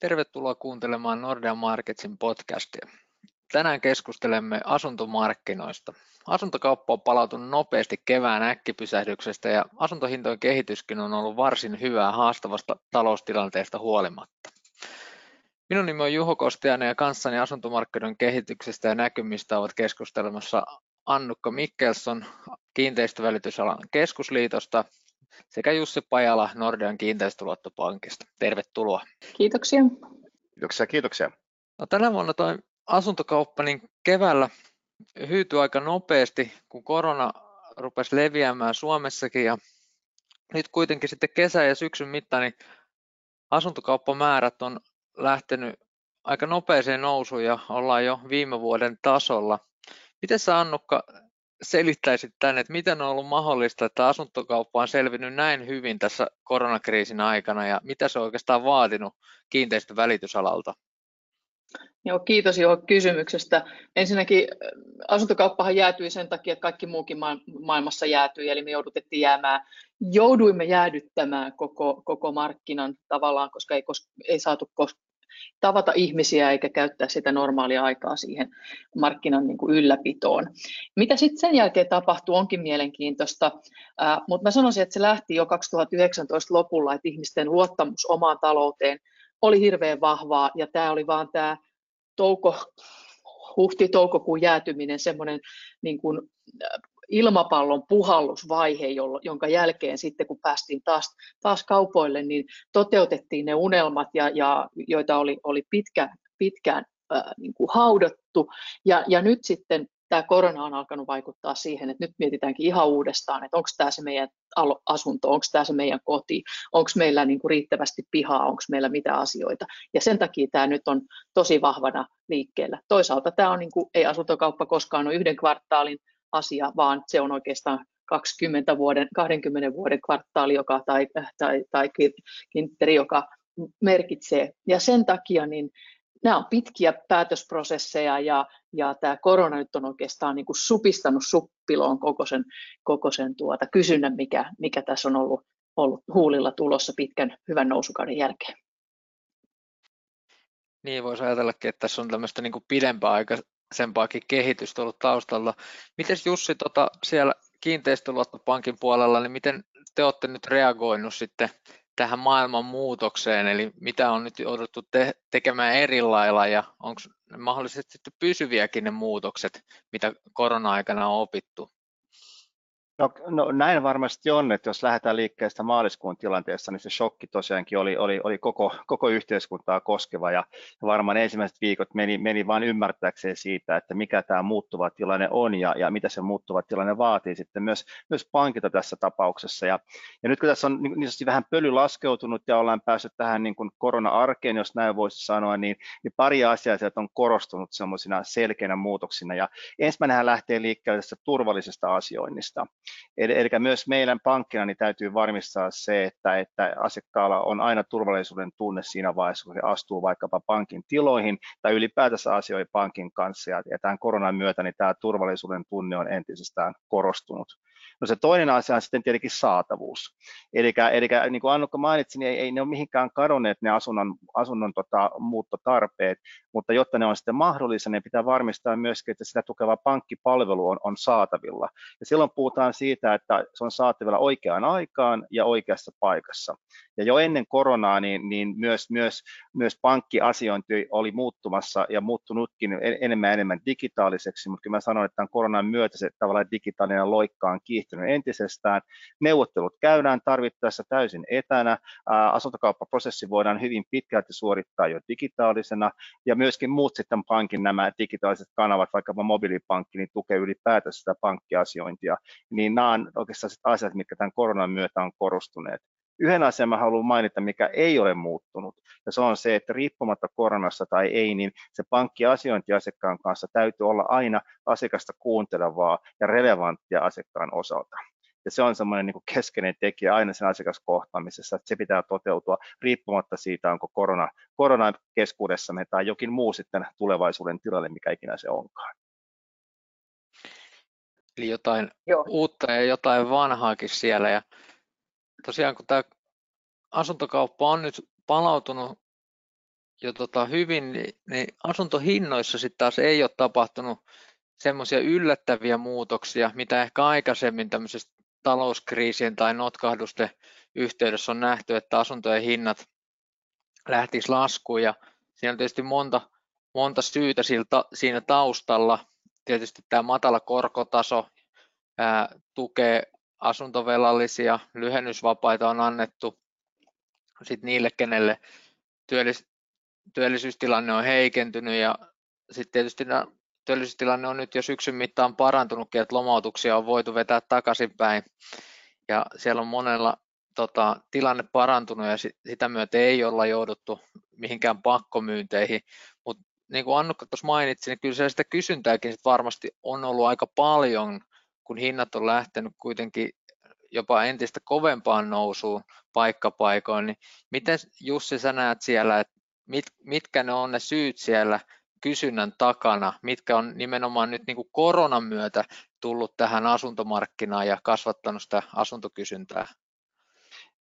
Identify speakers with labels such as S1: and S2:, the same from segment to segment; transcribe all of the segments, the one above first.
S1: Tervetuloa kuuntelemaan Nordea Marketsin podcastia. Tänään keskustelemme asuntomarkkinoista. Asuntokauppa on palautunut nopeasti kevään äkkipysähdyksestä ja asuntohintojen kehityskin on ollut varsin hyvää haastavasta taloustilanteesta huolimatta. Minun nimi on Juho Kostiainen ja kanssani asuntomarkkinoiden kehityksestä ja näkymistä ovat keskustelemassa Annukka Mikkelson kiinteistövälitysalan keskusliitosta sekä Jussi Pajala Nordean kiinteistöluottopankista. Tervetuloa.
S2: Kiitoksia.
S3: Kiitoksia, kiitoksia.
S1: No, tänä vuonna toi asuntokauppa niin keväällä hyytyi aika nopeasti, kun korona rupesi leviämään Suomessakin ja nyt kuitenkin sitten kesä- ja syksyn mittaan niin asuntokauppamäärät on lähtenyt aika nopeeseen nousuun ja ollaan jo viime vuoden tasolla. Miten sä Annukka selittäisit tänne, että miten on ollut mahdollista, että asuntokauppa on selvinnyt näin hyvin tässä koronakriisin aikana ja mitä se on oikeastaan vaatinut kiinteistövälitysalalta?
S2: Joo, kiitos jo kysymyksestä. Ensinnäkin äh, asuntokauppahan jäätyi sen takia, että kaikki muukin maailmassa jäätyi, eli me joudutettiin jäämään, jouduimme jäädyttämään koko, koko markkinan tavallaan, koska ei, ei saatu tavata ihmisiä eikä käyttää sitä normaalia aikaa siihen markkinan niin kuin ylläpitoon. Mitä sitten sen jälkeen tapahtuu, onkin mielenkiintoista, äh, mutta mä sanoisin, että se lähti jo 2019 lopulla, että ihmisten luottamus omaan talouteen oli hirveän vahvaa, ja tämä oli vaan tämä touko, huhti-toukokuun jäätyminen, semmoinen niin kuin, ilmapallon puhallusvaihe, jonka jälkeen sitten kun päästiin taas, taas kaupoille, niin toteutettiin ne unelmat, ja, ja, joita oli, oli pitkä, pitkään äh, niin kuin haudattu. Ja, ja nyt sitten tämä korona on alkanut vaikuttaa siihen, että nyt mietitäänkin ihan uudestaan, että onko tämä se meidän asunto, onko tämä se meidän koti, onko meillä niin kuin riittävästi pihaa, onko meillä mitä asioita. Ja sen takia tämä nyt on tosi vahvana liikkeellä. Toisaalta tämä on, niin kuin, ei asuntokauppa koskaan ole yhden kvartaalin asia, vaan se on oikeastaan 20 vuoden, 20 vuoden kvartaali joka, tai, tai, tai kintteri, joka merkitsee. Ja sen takia niin nämä on pitkiä päätösprosesseja ja, ja tämä korona nyt on oikeastaan niin kuin supistanut suppiloon koko sen, koko sen tuota kysynnän, mikä, mikä tässä on ollut, ollut huulilla tulossa pitkän hyvän nousukauden jälkeen.
S1: Niin, voisi ajatellakin, että tässä on tämmöistä niin kuin pidempää aikaisempaakin kehitystä ollut taustalla. Miten Jussi tota, siellä kiinteistöluottopankin puolella, niin miten te olette nyt reagoinut sitten tähän maailman muutokseen, eli mitä on nyt jouduttu te- tekemään eri lailla ja onko mahdollisesti sitten pysyviäkin ne muutokset, mitä korona-aikana on opittu?
S3: No, no näin varmasti on, että jos lähdetään liikkeestä maaliskuun tilanteessa, niin se shokki tosiaankin oli, oli, oli koko, koko yhteiskuntaa koskeva ja varmaan ensimmäiset viikot meni, meni vain ymmärtääkseen siitä, että mikä tämä muuttuva tilanne on ja, ja mitä se muuttuva tilanne vaatii sitten myös, myös pankita tässä tapauksessa. Ja, ja nyt kun tässä on niin, niin vähän pöly laskeutunut ja ollaan päässyt tähän niin kuin korona-arkeen, jos näin voisi sanoa, niin, niin pari asiaa sieltä on korostunut semmoisina selkeinä muutoksina. Ja ensimmäinenhän lähtee liikkeelle tästä turvallisesta asioinnista. Eli, myös meidän pankkina niin täytyy varmistaa se, että, että asiakkaalla on aina turvallisuuden tunne siinä vaiheessa, kun se astuu vaikkapa pankin tiloihin tai ylipäätänsä asioi pankin kanssa. Ja, ja tämän koronan myötä niin tämä turvallisuuden tunne on entisestään korostunut. No se toinen asia on sitten tietenkin saatavuus. Eli, eli niin kuin Annukka mainitsi, niin ei, ei ne ole mihinkään kadonneet ne asunnon, asunnon tota, muuttotarpeet, mutta jotta ne on sitten mahdollisia, niin pitää varmistaa myöskin, että sitä tukeva pankkipalvelu on, on saatavilla. Ja silloin puhutaan siitä, että se on saatavilla oikeaan aikaan ja oikeassa paikassa. Ja jo ennen koronaa niin, niin myös, myös, myös pankkiasiointi oli muuttumassa ja muuttunutkin enemmän ja enemmän digitaaliseksi, mutta kyllä mä sanoin, että tämän koronan myötä se tavallaan digitaalinen loikka on kiihtynyt entisestään. Neuvottelut käydään tarvittaessa täysin etänä. Asuntokauppaprosessi voidaan hyvin pitkälti suorittaa jo digitaalisena ja myöskin muut sitten pankin nämä digitaaliset kanavat, vaikkapa mobiilipankki, niin tukee ylipäätänsä sitä pankkiasiointia. Niin nämä on oikeastaan asiat, mitkä tämän koronan myötä on korostuneet. Yhden asian mä haluan mainita, mikä ei ole muuttunut, ja se on se, että riippumatta koronassa tai ei, niin se pankkiasiointi asiakkaan kanssa täytyy olla aina asiakasta kuuntelevaa ja relevanttia asiakkaan osalta. Ja se on semmoinen niin keskeinen tekijä aina sen asiakaskohtaamisessa, että se pitää toteutua riippumatta siitä, onko korona, korona keskuudessamme tai jokin muu sitten tulevaisuuden tilalle, mikä ikinä se onkaan.
S1: Eli jotain Joo. uutta ja jotain vanhaakin siellä. Ja tosiaan kun tämä asuntokauppa on nyt palautunut jo tota hyvin, niin, niin asuntohinnoissa sitten taas ei ole tapahtunut semmoisia yllättäviä muutoksia, mitä ehkä aikaisemmin tämmöisessä talouskriisien tai notkahdusten yhteydessä on nähty, että asuntojen hinnat lähtisivät laskuun ja siinä on tietysti monta, monta syytä siinä taustalla. Tietysti tämä matala korkotaso ää, tukee asuntovelallisia, lyhennysvapaita on annettu sitten niille, kenelle työllis, työllisyystilanne on heikentynyt. Ja sitten tietysti työllisyystilanne on nyt jo syksyn mittaan parantunutkin, että lomautuksia on voitu vetää takaisinpäin. Ja siellä on monella tota, tilanne parantunut ja sitä myötä ei olla jouduttu mihinkään pakkomyynteihin, mutta niin kuin Annukka tuossa mainitsi, niin kyllä sitä kysyntääkin sit varmasti on ollut aika paljon, kun hinnat on lähtenyt kuitenkin jopa entistä kovempaan nousuun paikkapaikoin, niin miten Jussi sä näet siellä, että mit, mitkä ne on ne syyt siellä kysynnän takana, mitkä on nimenomaan nyt niin kuin koronan myötä tullut tähän asuntomarkkinaan ja kasvattanut sitä asuntokysyntää?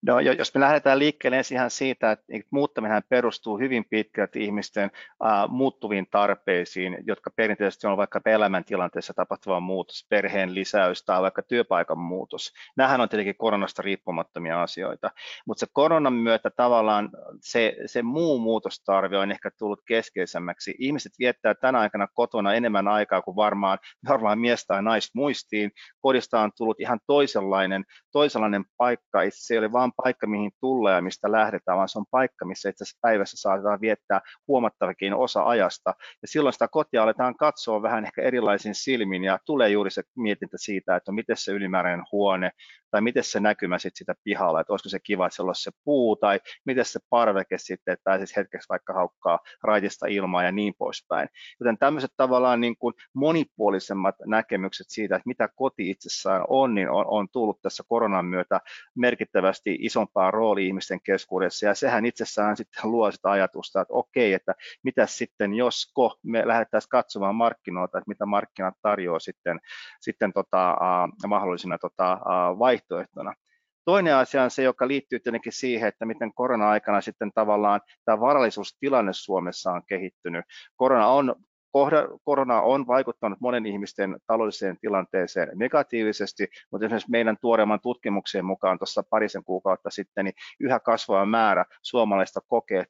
S3: No, jos me lähdetään liikkeelle ensin ihan siitä, että muuttaminen perustuu hyvin pitkälti ihmisten uh, muuttuviin tarpeisiin, jotka perinteisesti on vaikka elämäntilanteessa tapahtuva muutos, perheen lisäys tai vaikka työpaikan muutos. Nämähän on tietenkin koronasta riippumattomia asioita, mutta se koronan myötä tavallaan se, se muu muutostarve on ehkä tullut keskeisemmäksi. Ihmiset viettää tänä aikana kotona enemmän aikaa kuin varmaan, varmaan mies tai nais muistiin. Kodista on tullut ihan toisenlainen, toisenlainen paikka, se ei ole vain paikka, mihin tullaan ja mistä lähdetään, vaan se on paikka, missä itse asiassa päivässä saatetaan viettää huomattavakin osa ajasta. Ja silloin sitä kotia aletaan katsoa vähän ehkä erilaisin silmin ja tulee juuri se mietintä siitä, että miten se ylimääräinen huone tai miten se näkymä sitten sitä pihalla, että olisiko se kiva, että siellä olisi se puu tai miten se parveke sitten, että pääsisi hetkeksi vaikka haukkaa raitista ilmaa ja niin poispäin. Joten tämmöiset tavallaan niin kuin monipuolisemmat näkemykset siitä, että mitä koti itsessään on, niin on, on tullut tässä koronan myötä merkittävästi isompaa roolia ihmisten keskuudessa ja sehän itsessään sitten luo sitä ajatusta, että okei, että mitä sitten josko me lähdettäisiin katsomaan markkinoita, että mitä markkinat tarjoaa sitten, sitten tota, uh, mahdollisina tota, uh, vaihtoehtona. Toinen asia on se, joka liittyy tietenkin siihen, että miten korona-aikana sitten tavallaan tämä varallisuustilanne Suomessa on kehittynyt. Korona on korona on vaikuttanut monen ihmisten taloudelliseen tilanteeseen negatiivisesti, mutta esimerkiksi meidän tuoreemman tutkimuksen mukaan tuossa parisen kuukautta sitten, niin yhä kasvava määrä suomalaista kokee,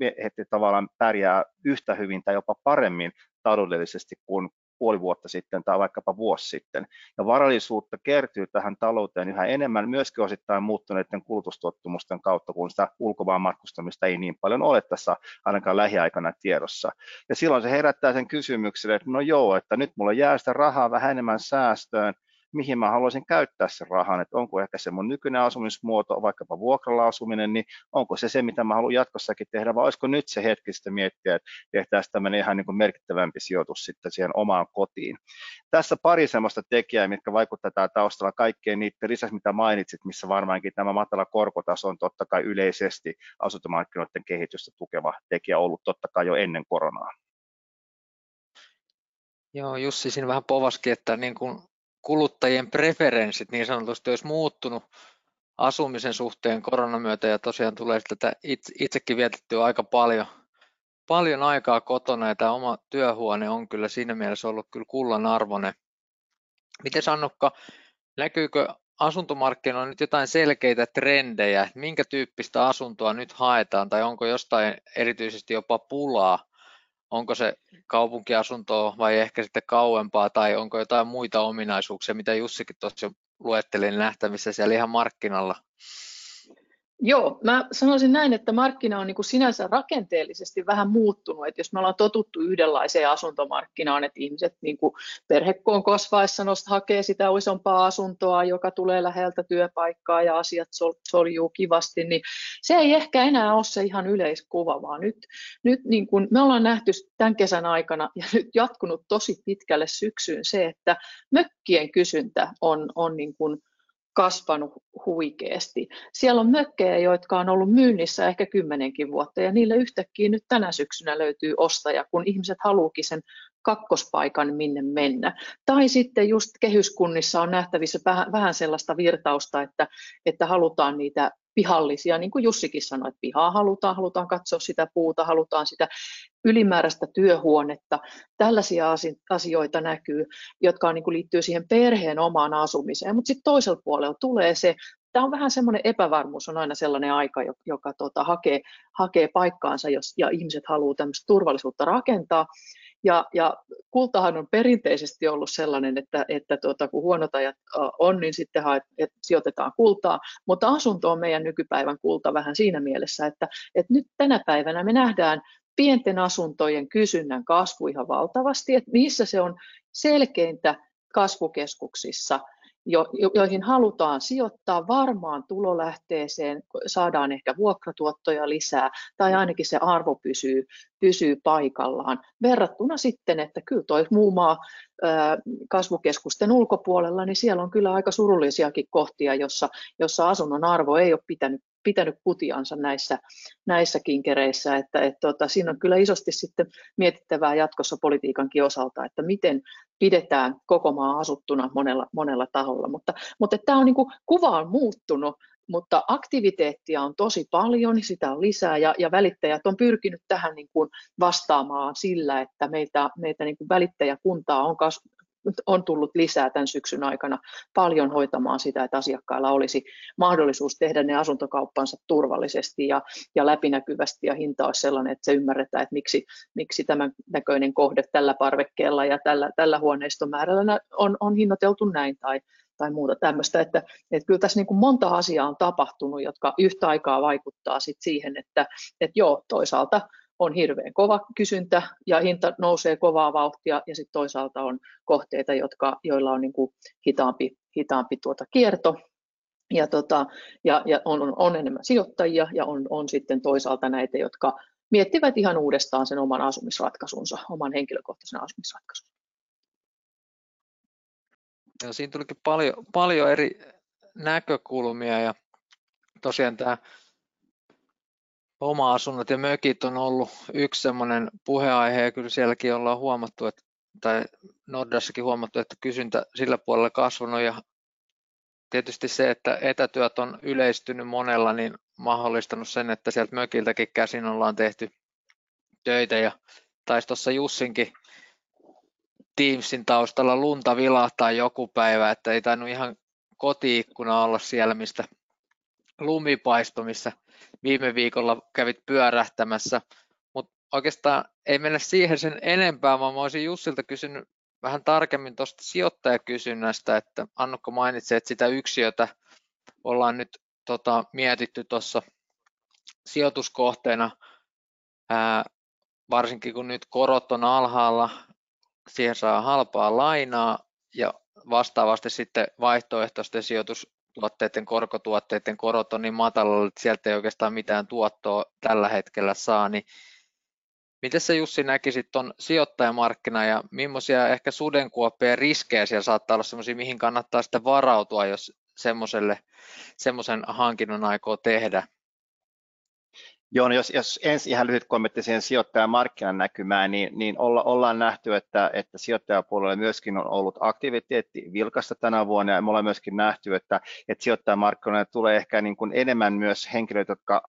S3: että he tavallaan pärjää yhtä hyvin tai jopa paremmin taloudellisesti kuin puoli vuotta sitten tai vaikkapa vuosi sitten. Ja varallisuutta kertyy tähän talouteen yhä enemmän myöskin osittain muuttuneiden kulutustottumusten kautta, kun sitä ulkomaan matkustamista ei niin paljon ole tässä ainakaan lähiaikana tiedossa. Ja silloin se herättää sen kysymyksen, että no joo, että nyt mulla jää sitä rahaa vähän enemmän säästöön, mihin mä haluaisin käyttää sen rahan, että onko ehkä se mun nykyinen asumismuoto, vaikkapa vuokralla asuminen, niin onko se se, mitä mä haluan jatkossakin tehdä, vai olisiko nyt se hetki sitten miettiä, että tehtäisiin tämmöinen ihan niin kuin merkittävämpi sijoitus sitten siihen omaan kotiin. Tässä pari semmoista tekijää, mitkä vaikuttavat taustalla kaikkeen niiden lisäksi, mitä mainitsit, missä varmaankin tämä matala korkotaso on totta kai yleisesti asuntomarkkinoiden kehitystä tukeva tekijä ollut totta kai jo ennen koronaa.
S1: Joo, Jussi siinä vähän povaskin, että niin kuin kuluttajien preferenssit niin sanotusti olisi muuttunut asumisen suhteen koronan myötä ja tosiaan tulee tätä itsekin vietettyä aika paljon, paljon aikaa kotona ja tämä oma työhuone on kyllä siinä mielessä ollut kyllä kullan arvoinen. Miten Annukka, näkyykö asuntomarkkinoilla nyt jotain selkeitä trendejä, minkä tyyppistä asuntoa nyt haetaan tai onko jostain erityisesti jopa pulaa onko se kaupunkiasuntoa vai ehkä sitten kauempaa tai onko jotain muita ominaisuuksia, mitä Jussikin tuossa luetteli nähtävissä siellä ihan markkinalla?
S2: Joo, mä sanoisin näin, että markkina on niin kuin sinänsä rakenteellisesti vähän muuttunut. Että jos me ollaan totuttu yhdenlaiseen asuntomarkkinaan, että ihmiset niin kuin perhekoon kasvaessa nost, hakee sitä isompaa asuntoa, joka tulee läheltä työpaikkaa ja asiat sol, soljuu kivasti, niin se ei ehkä enää ole se ihan yleiskuva, vaan nyt, nyt niin kuin me ollaan nähty tämän kesän aikana ja nyt jatkunut tosi pitkälle syksyyn se, että mökkien kysyntä on, on niin kuin kasvanut huikeasti. Siellä on mökkejä, jotka on ollut myynnissä ehkä kymmenenkin vuotta, ja niille yhtäkkiä nyt tänä syksynä löytyy ostaja, kun ihmiset haluukin sen kakkospaikan, minne mennä. Tai sitten just kehyskunnissa on nähtävissä vähän, sellaista virtausta, että, että halutaan niitä pihallisia, niin kuin Jussikin sanoi, että pihaa halutaan, halutaan katsoa sitä puuta, halutaan sitä ylimääräistä työhuonetta. Tällaisia asioita näkyy, jotka on, niin kuin liittyy siihen perheen omaan asumiseen, mutta sitten toisella puolella tulee se, tämä on vähän semmoinen epävarmuus, on aina sellainen aika, joka, joka tota, hakee, hakee paikkaansa, jos, ja ihmiset haluaa tämmöistä turvallisuutta rakentaa, ja, ja kultahan on perinteisesti ollut sellainen, että, että tuota, kun huonot ajat on, niin sitten haet, että sijoitetaan kultaa, mutta asunto on meidän nykypäivän kulta vähän siinä mielessä, että, että nyt tänä päivänä me nähdään pienten asuntojen kysynnän kasvu ihan valtavasti, että missä se on selkeintä kasvukeskuksissa – jo, joihin halutaan sijoittaa varmaan tulolähteeseen, saadaan ehkä vuokratuottoja lisää tai ainakin se arvo pysyy, pysyy paikallaan. Verrattuna sitten, että kyllä toi muu maa kasvukeskusten ulkopuolella, niin siellä on kyllä aika surullisiakin kohtia, jossa, jossa asunnon arvo ei ole pitänyt pitänyt kutiansa näissä, näissä kinkereissä, että et, tota, siinä on kyllä isosti sitten mietittävää jatkossa politiikankin osalta, että miten pidetään koko maa asuttuna monella, monella taholla, mutta, mutta tämä on niin kuin, kuva on muuttunut, mutta aktiviteettia on tosi paljon, sitä on lisää ja, ja välittäjät on pyrkinyt tähän niin kuin vastaamaan sillä, että meitä, meitä niin kuin välittäjäkuntaa on kas, on tullut lisää tämän syksyn aikana paljon hoitamaan sitä, että asiakkailla olisi mahdollisuus tehdä ne asuntokauppansa turvallisesti ja, ja läpinäkyvästi ja hinta olisi sellainen, että se ymmärretään, että miksi, miksi tämän näköinen kohde tällä parvekkeella ja tällä, tällä huoneistomäärällä on, on hinnoiteltu näin tai, tai muuta tämmöistä, että, että kyllä tässä niin kuin monta asiaa on tapahtunut, jotka yhtä aikaa vaikuttaa sit siihen, että, että joo, toisaalta on hirveän kova kysyntä ja hinta nousee kovaa vauhtia ja sitten toisaalta on kohteita, jotka, joilla on niin kuin hitaampi, hitaampi tuota kierto ja, tota, ja, ja on, on enemmän sijoittajia ja on, on sitten toisaalta näitä, jotka miettivät ihan uudestaan sen oman asumisratkaisunsa, oman henkilökohtaisen asumisratkaisunsa.
S1: Ja siinä tulikin paljon, paljon eri näkökulmia ja tosiaan tämä oma-asunnot ja mökit on ollut yksi semmoinen puheaihe ja kyllä sielläkin ollaan huomattu, että, tai Nordassakin huomattu, että kysyntä sillä puolella kasvanut ja tietysti se, että etätyöt on yleistynyt monella, niin mahdollistanut sen, että sieltä mökiltäkin käsin ollaan tehty töitä ja taisi tuossa Jussinkin Teamsin taustalla lunta vilahtaa joku päivä, että ei tainnut ihan kotiikkuna olla siellä, mistä lumipaisto, missä viime viikolla kävit pyörähtämässä, mutta oikeastaan ei mennä siihen sen enempää, vaan mä olisin Jussilta kysynyt vähän tarkemmin tuosta sijoittajakysynnästä, että Annukka mainitsi, että sitä yksiötä ollaan nyt tota, mietitty tuossa sijoituskohteena, ää, varsinkin kun nyt korot on alhaalla, siihen saa halpaa lainaa ja vastaavasti sitten vaihtoehtoisten sijoitus tuotteiden, korkotuotteiden korot on niin matalalla, että sieltä ei oikeastaan mitään tuottoa tällä hetkellä saa, niin miten sä Jussi näkisit tuon sijoittajamarkkina ja millaisia ehkä sudenkuoppia riskejä siellä saattaa olla sellaisia, mihin kannattaa sitten varautua, jos semmoisen hankinnon aikoo tehdä?
S3: Joo, no jos, jos ensin ihan lyhyt kommentti siihen sijoittajan markkinan näkymään, niin, niin olla, ollaan nähty, että, että sijoittajapuolella myöskin on ollut aktiviteetti vilkasta tänä vuonna, ja me ollaan myöskin nähty, että, että sijoittajamarkkinoille tulee ehkä niin kuin enemmän myös henkilöitä, jotka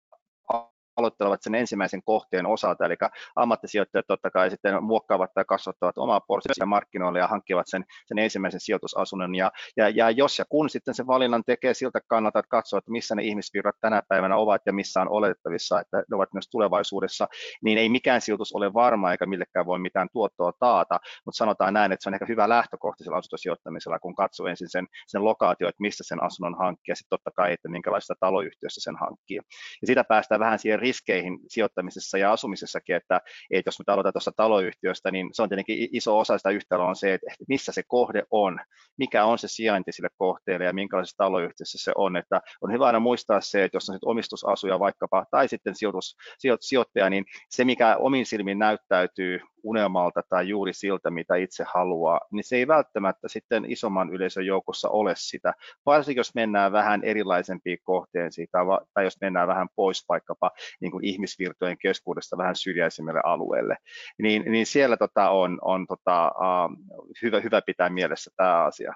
S3: aloittelevat sen ensimmäisen kohteen osalta, eli ammattisijoittajat totta kai sitten muokkaavat tai kasvattavat omaa portfolioa markkinoille ja hankkivat sen, sen ensimmäisen sijoitusasunnon. Ja, ja, ja, jos ja kun sitten sen valinnan tekee siltä kannalta, että katsoo, että missä ne ihmisvirrat tänä päivänä ovat ja missä on oletettavissa, että ne ovat myös tulevaisuudessa, niin ei mikään sijoitus ole varma eikä millekään voi mitään tuottoa taata, mutta sanotaan näin, että se on ehkä hyvä lähtökohta sillä asuntosijoittamisella, kun katsoo ensin sen, sen lokaatio, että mistä sen asunnon hankkii ja sitten totta kai, että minkälaisesta taloyhtiössä sen hankkii. Ja sitä päästään vähän siihen riskeihin sijoittamisessa ja asumisessakin, että, että jos me aloitetaan tuossa taloyhtiöstä, niin se on tietenkin iso osa sitä yhtälöä on se, että missä se kohde on, mikä on se sijainti sille kohteelle ja minkälaisessa taloyhtiössä se on. Että on hyvä aina muistaa se, että jos on omistusasuja vaikkapa tai sitten sijoitus, sijoittaja, niin se mikä omin silmin näyttäytyy unelmalta tai juuri siltä, mitä itse haluaa, niin se ei välttämättä sitten isomman yleisön joukossa ole sitä. Varsinkin jos mennään vähän erilaisempiin kohteen siitä, tai jos mennään vähän pois vaikkapa niin kuin ihmisvirtojen keskuudesta vähän syrjäisemmille alueelle, niin, niin siellä tota on, on tota, uh, hyvä, hyvä pitää mielessä tämä asia.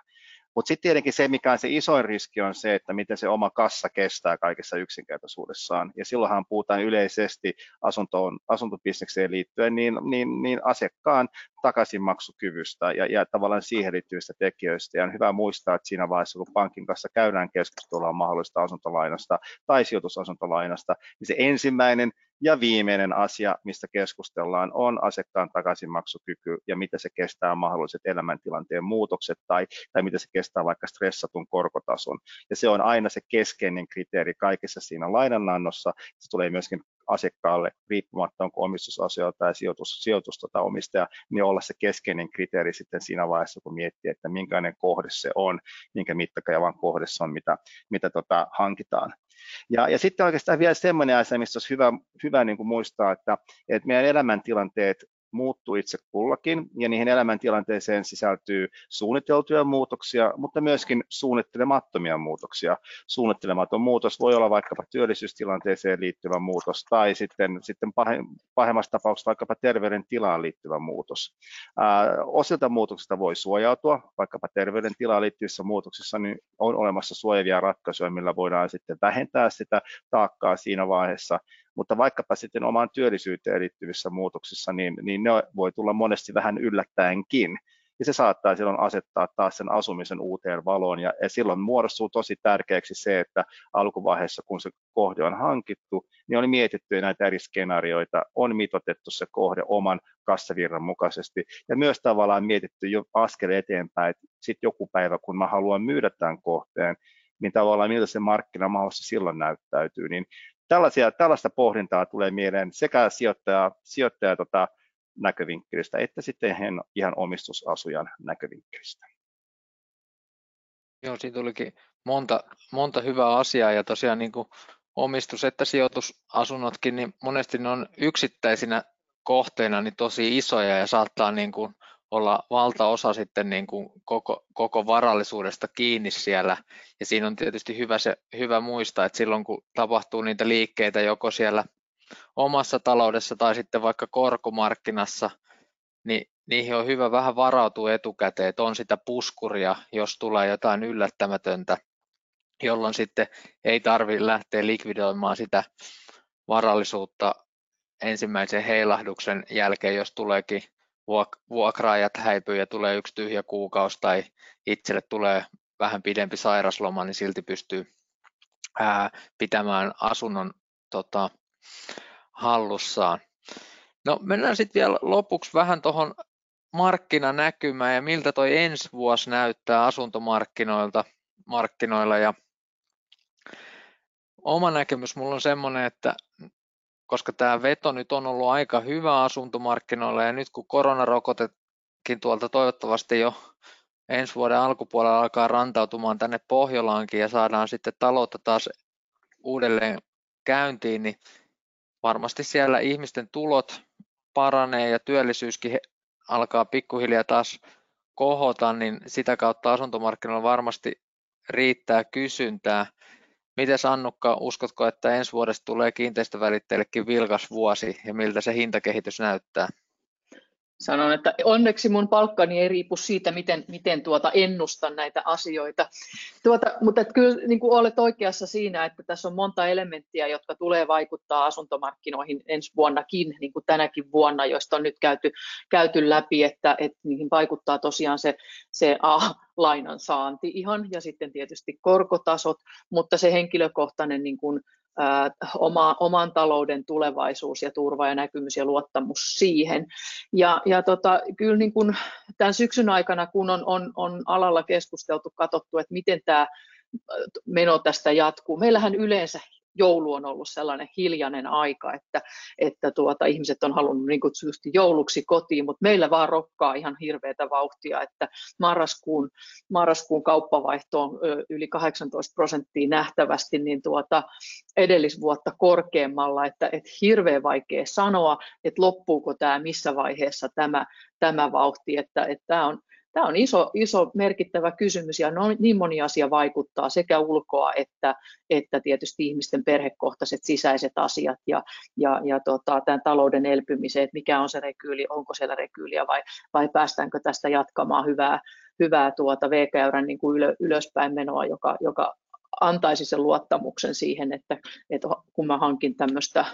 S3: Mutta sitten tietenkin se, mikä on se isoin riski, on se, että miten se oma kassa kestää kaikessa yksinkertaisuudessaan. Ja silloinhan puhutaan yleisesti asuntoon, asuntobisnekseen liittyen niin, niin, niin asiakkaan takaisinmaksukyvystä ja, ja tavallaan siihen liittyvistä tekijöistä. Ja on hyvä muistaa, että siinä vaiheessa, kun pankin kanssa käydään keskustelua mahdollisesta asuntolainasta tai sijoitusasuntolainasta, niin se ensimmäinen ja viimeinen asia, mistä keskustellaan, on asiakkaan takaisinmaksukyky ja mitä se kestää mahdolliset elämäntilanteen muutokset tai, tai mitä se kestää vaikka stressatun korkotason. Ja se on aina se keskeinen kriteeri kaikessa siinä lainanannossa. Se tulee myöskin asiakkaalle, riippumatta onko omistusasia tai sijoitus, sijoitus tota omistaja, niin olla se keskeinen kriteeri sitten siinä vaiheessa, kun miettii, että minkälainen kohde se on, minkä mittakaavan kohde se on, mitä, mitä tota hankitaan. Ja, ja sitten oikeastaan vielä semmoinen asia, mistä olisi hyvä, hyvä niin kuin muistaa, että, että meidän elämäntilanteet muuttuu itse kullakin ja niihin elämäntilanteeseen sisältyy suunniteltuja muutoksia, mutta myöskin suunnittelemattomia muutoksia. Suunnittelematon muutos voi olla vaikkapa työllisyystilanteeseen liittyvä muutos tai sitten, sitten pahemmassa tapauksessa vaikkapa terveydentilaan liittyvä muutos. Osilta muutoksista voi suojautua, vaikkapa terveydentilaan liittyvissä muutoksissa niin on olemassa suojavia ratkaisuja, millä voidaan sitten vähentää sitä taakkaa siinä vaiheessa, mutta vaikkapa sitten omaan työllisyyteen liittyvissä muutoksissa, niin, niin ne voi tulla monesti vähän yllättäenkin. Ja se saattaa silloin asettaa taas sen asumisen uuteen valoon, ja, ja silloin muodostuu tosi tärkeäksi se, että alkuvaiheessa, kun se kohde on hankittu, niin on mietitty näitä eri skenaarioita, on mitotettu se kohde oman kassavirran mukaisesti, ja myös tavallaan mietitty jo askel eteenpäin, että sitten joku päivä, kun mä haluan myydä tämän kohteen, niin tavallaan miltä se markkina mahdollisesti silloin näyttäytyy, niin tällaisia, tällaista pohdintaa tulee mieleen sekä sijoittaja, sijoittaja tota, näkövinkkelistä että sitten ihan omistusasujan näkövinkkelistä.
S1: Joo, siitä tulikin monta, monta hyvää asiaa ja tosiaan niin kuin omistus- että sijoitusasunnotkin, niin monesti ne on yksittäisinä kohteina niin tosi isoja ja saattaa niin kuin olla valtaosa sitten niin kuin koko, koko varallisuudesta kiinni siellä. Ja siinä on tietysti hyvä, se, hyvä muistaa, että silloin kun tapahtuu niitä liikkeitä joko siellä omassa taloudessa tai sitten vaikka korkomarkkinassa, niin niihin on hyvä vähän varautua etukäteen, että on sitä puskuria, jos tulee jotain yllättämätöntä, jolloin sitten ei tarvitse lähteä likvidoimaan sitä varallisuutta ensimmäisen heilahduksen jälkeen, jos tuleekin vuokraajat häipyy ja tulee yksi tyhjä kuukausi tai itselle tulee vähän pidempi sairasloma, niin silti pystyy ää, pitämään asunnon tota, hallussaan. No mennään sitten vielä lopuksi vähän tuohon markkinanäkymään ja miltä toi ensi vuosi näyttää asuntomarkkinoilta markkinoilla ja oma näkemys mulla on semmoinen, että koska tämä veto nyt on ollut aika hyvä asuntomarkkinoilla ja nyt kun koronarokotekin tuolta toivottavasti jo ensi vuoden alkupuolella alkaa rantautumaan tänne Pohjolaankin ja saadaan sitten taloutta taas uudelleen käyntiin, niin varmasti siellä ihmisten tulot paranee ja työllisyyskin alkaa pikkuhiljaa taas kohota, niin sitä kautta asuntomarkkinoilla varmasti riittää kysyntää. Miten Annukka, uskotko, että ensi vuodesta tulee kiinteistövälittäjillekin vilkas vuosi ja miltä se hintakehitys näyttää?
S2: Sanon, että onneksi mun palkkani ei riipu siitä, miten, miten tuota ennustan näitä asioita. Tuota, mutta että kyllä niin kuin olet oikeassa siinä, että tässä on monta elementtiä, jotka tulee vaikuttaa asuntomarkkinoihin ensi vuonnakin, niin kuin tänäkin vuonna, joista on nyt käyty, käyty läpi, että, että niihin vaikuttaa tosiaan se, se A, lainan saanti ihan, ja sitten tietysti korkotasot, mutta se henkilökohtainen niin kuin, oma, oman talouden tulevaisuus ja turva ja näkymys ja luottamus siihen. Ja, ja tota, kyllä niin kuin tämän syksyn aikana, kun on, on, on alalla keskusteltu, katsottu, että miten tämä meno tästä jatkuu. Meillähän yleensä joulu on ollut sellainen hiljainen aika, että, että tuota, ihmiset on halunnut niin kutsutusti jouluksi kotiin, mutta meillä vaan rokkaa ihan hirveätä vauhtia, että marraskuun, marraskuun kauppavaihto on yli 18 prosenttia nähtävästi, niin tuota, edellisvuotta korkeammalla, että, että hirveän vaikea sanoa, että loppuuko tämä, missä vaiheessa tämä, tämä vauhti, että, että tämä on Tämä on iso, iso merkittävä kysymys ja no, niin moni asia vaikuttaa sekä ulkoa että, että tietysti ihmisten perhekohtaiset sisäiset asiat ja, ja, ja tota, tämän talouden elpymiseen, että mikä on se rekyyli, onko siellä rekyyliä vai, vai päästäänkö tästä jatkamaan hyvää, hyvää tuota V-käyrän niin kuin ylö, ylöspäin menoa, joka, joka antaisi sen luottamuksen siihen, että, että kun mä hankin tämmöistä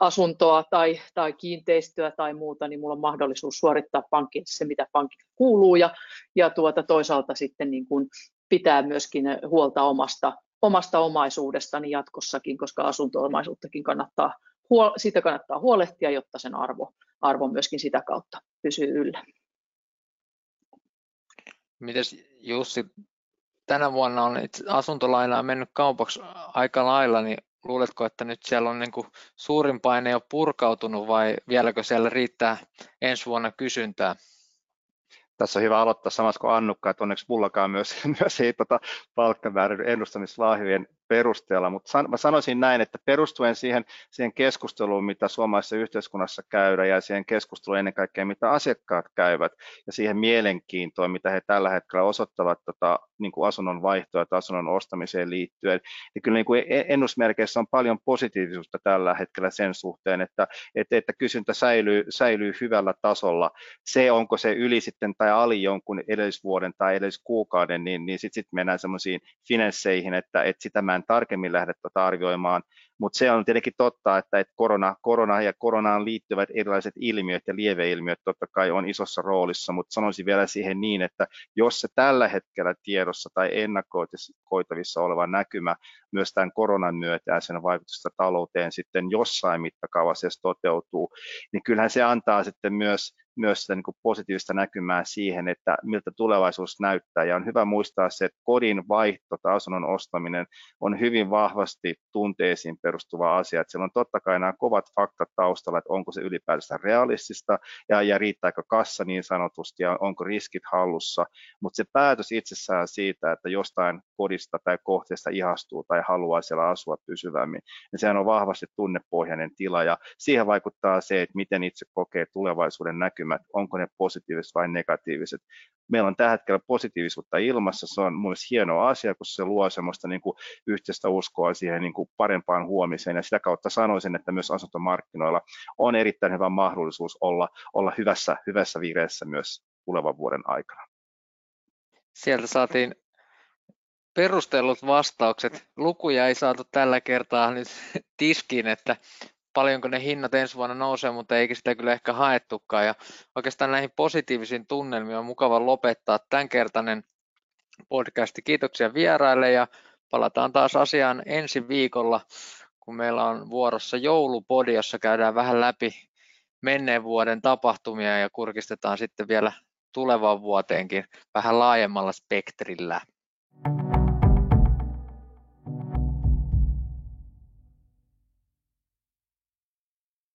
S2: asuntoa tai, tai kiinteistöä tai muuta, niin mulla on mahdollisuus suorittaa pankkiin se, mitä pankille kuuluu, ja, ja tuota, toisaalta sitten niin kuin pitää myöskin huolta omasta, omasta omaisuudestani jatkossakin, koska asunto-omaisuuttakin kannattaa, siitä kannattaa huolehtia, jotta sen arvo, arvo myöskin sitä kautta pysyy yllä.
S1: Mites Jussi, tänä vuonna on asuntolainaa mennyt kaupaksi aika lailla, niin luuletko, että nyt siellä on niin kuin suurin paine jo purkautunut vai vieläkö siellä riittää ensi vuonna kysyntää?
S3: Tässä on hyvä aloittaa samassa kuin Annukka, että onneksi mullakaan myös, myös ei tota palkkamäärän ennustamislahjojen perusteella, mutta san, mä sanoisin näin, että perustuen siihen, siihen keskusteluun, mitä suomalaisessa yhteiskunnassa käydään ja siihen keskusteluun ennen kaikkea, mitä asiakkaat käyvät ja siihen mielenkiintoon, mitä he tällä hetkellä osoittavat tota, niin kuin asunnon vaihtoa tai asunnon ostamiseen liittyen, niin kyllä niin kuin e-, ennusmerkeissä on paljon positiivisuutta tällä hetkellä sen suhteen, että, että, että kysyntä säilyy, säilyy hyvällä tasolla. Se, onko se yli sitten tai ali jonkun edellisvuoden tai edelliskuukauden, niin, niin sitten sit mennään semmoisiin finansseihin, että, että sitä mä en tarkemmin lähde tuota arvioimaan, mutta se on tietenkin totta, että, että korona, korona ja koronaan liittyvät erilaiset ilmiöt ja lieveilmiöt totta kai on isossa roolissa, mutta sanoisin vielä siihen niin, että jos se tällä hetkellä tiedossa tai ennakoitavissa oleva näkymä myös tämän koronan myötä ja sen vaikutusta talouteen sitten jossain mittakaavassa toteutuu, niin kyllähän se antaa sitten myös myös sitä niin kuin positiivista näkymää siihen, että miltä tulevaisuus näyttää. Ja on hyvä muistaa se, että kodin vaihto tai asunnon ostaminen on hyvin vahvasti tunteisiin perustuva asia. Että siellä on totta kai nämä kovat faktat taustalla, että onko se ylipäätään realistista ja, ja riittääkö kassa niin sanotusti ja onko riskit hallussa. Mutta se päätös itsessään siitä, että jostain kodista tai kohteesta ihastuu tai haluaa siellä asua pysyvämmin, niin sehän on vahvasti tunnepohjainen tila ja siihen vaikuttaa se, että miten itse kokee tulevaisuuden näkymät, onko ne positiiviset vai negatiiviset. Meillä on tällä hetkellä positiivisuutta ilmassa, se on mun hieno asia, koska se luo semmoista niin kuin yhteistä uskoa siihen niin kuin parempaan huomiseen ja sitä kautta sanoisin, että myös asuntomarkkinoilla on erittäin hyvä mahdollisuus olla, olla hyvässä, hyvässä vireessä myös tulevan vuoden aikana.
S1: Sieltä saatiin perustellut vastaukset. Lukuja ei saatu tällä kertaa nyt tiskiin, että paljonko ne hinnat ensi vuonna nousee, mutta eikä sitä kyllä ehkä haettukaan. Ja oikeastaan näihin positiivisiin tunnelmiin on mukava lopettaa tämänkertainen podcasti. Kiitoksia vieraille ja palataan taas asiaan ensi viikolla, kun meillä on vuorossa joulupodi, jossa käydään vähän läpi menneen vuoden tapahtumia ja kurkistetaan sitten vielä tulevan vuoteenkin vähän laajemmalla spektrillä. thank you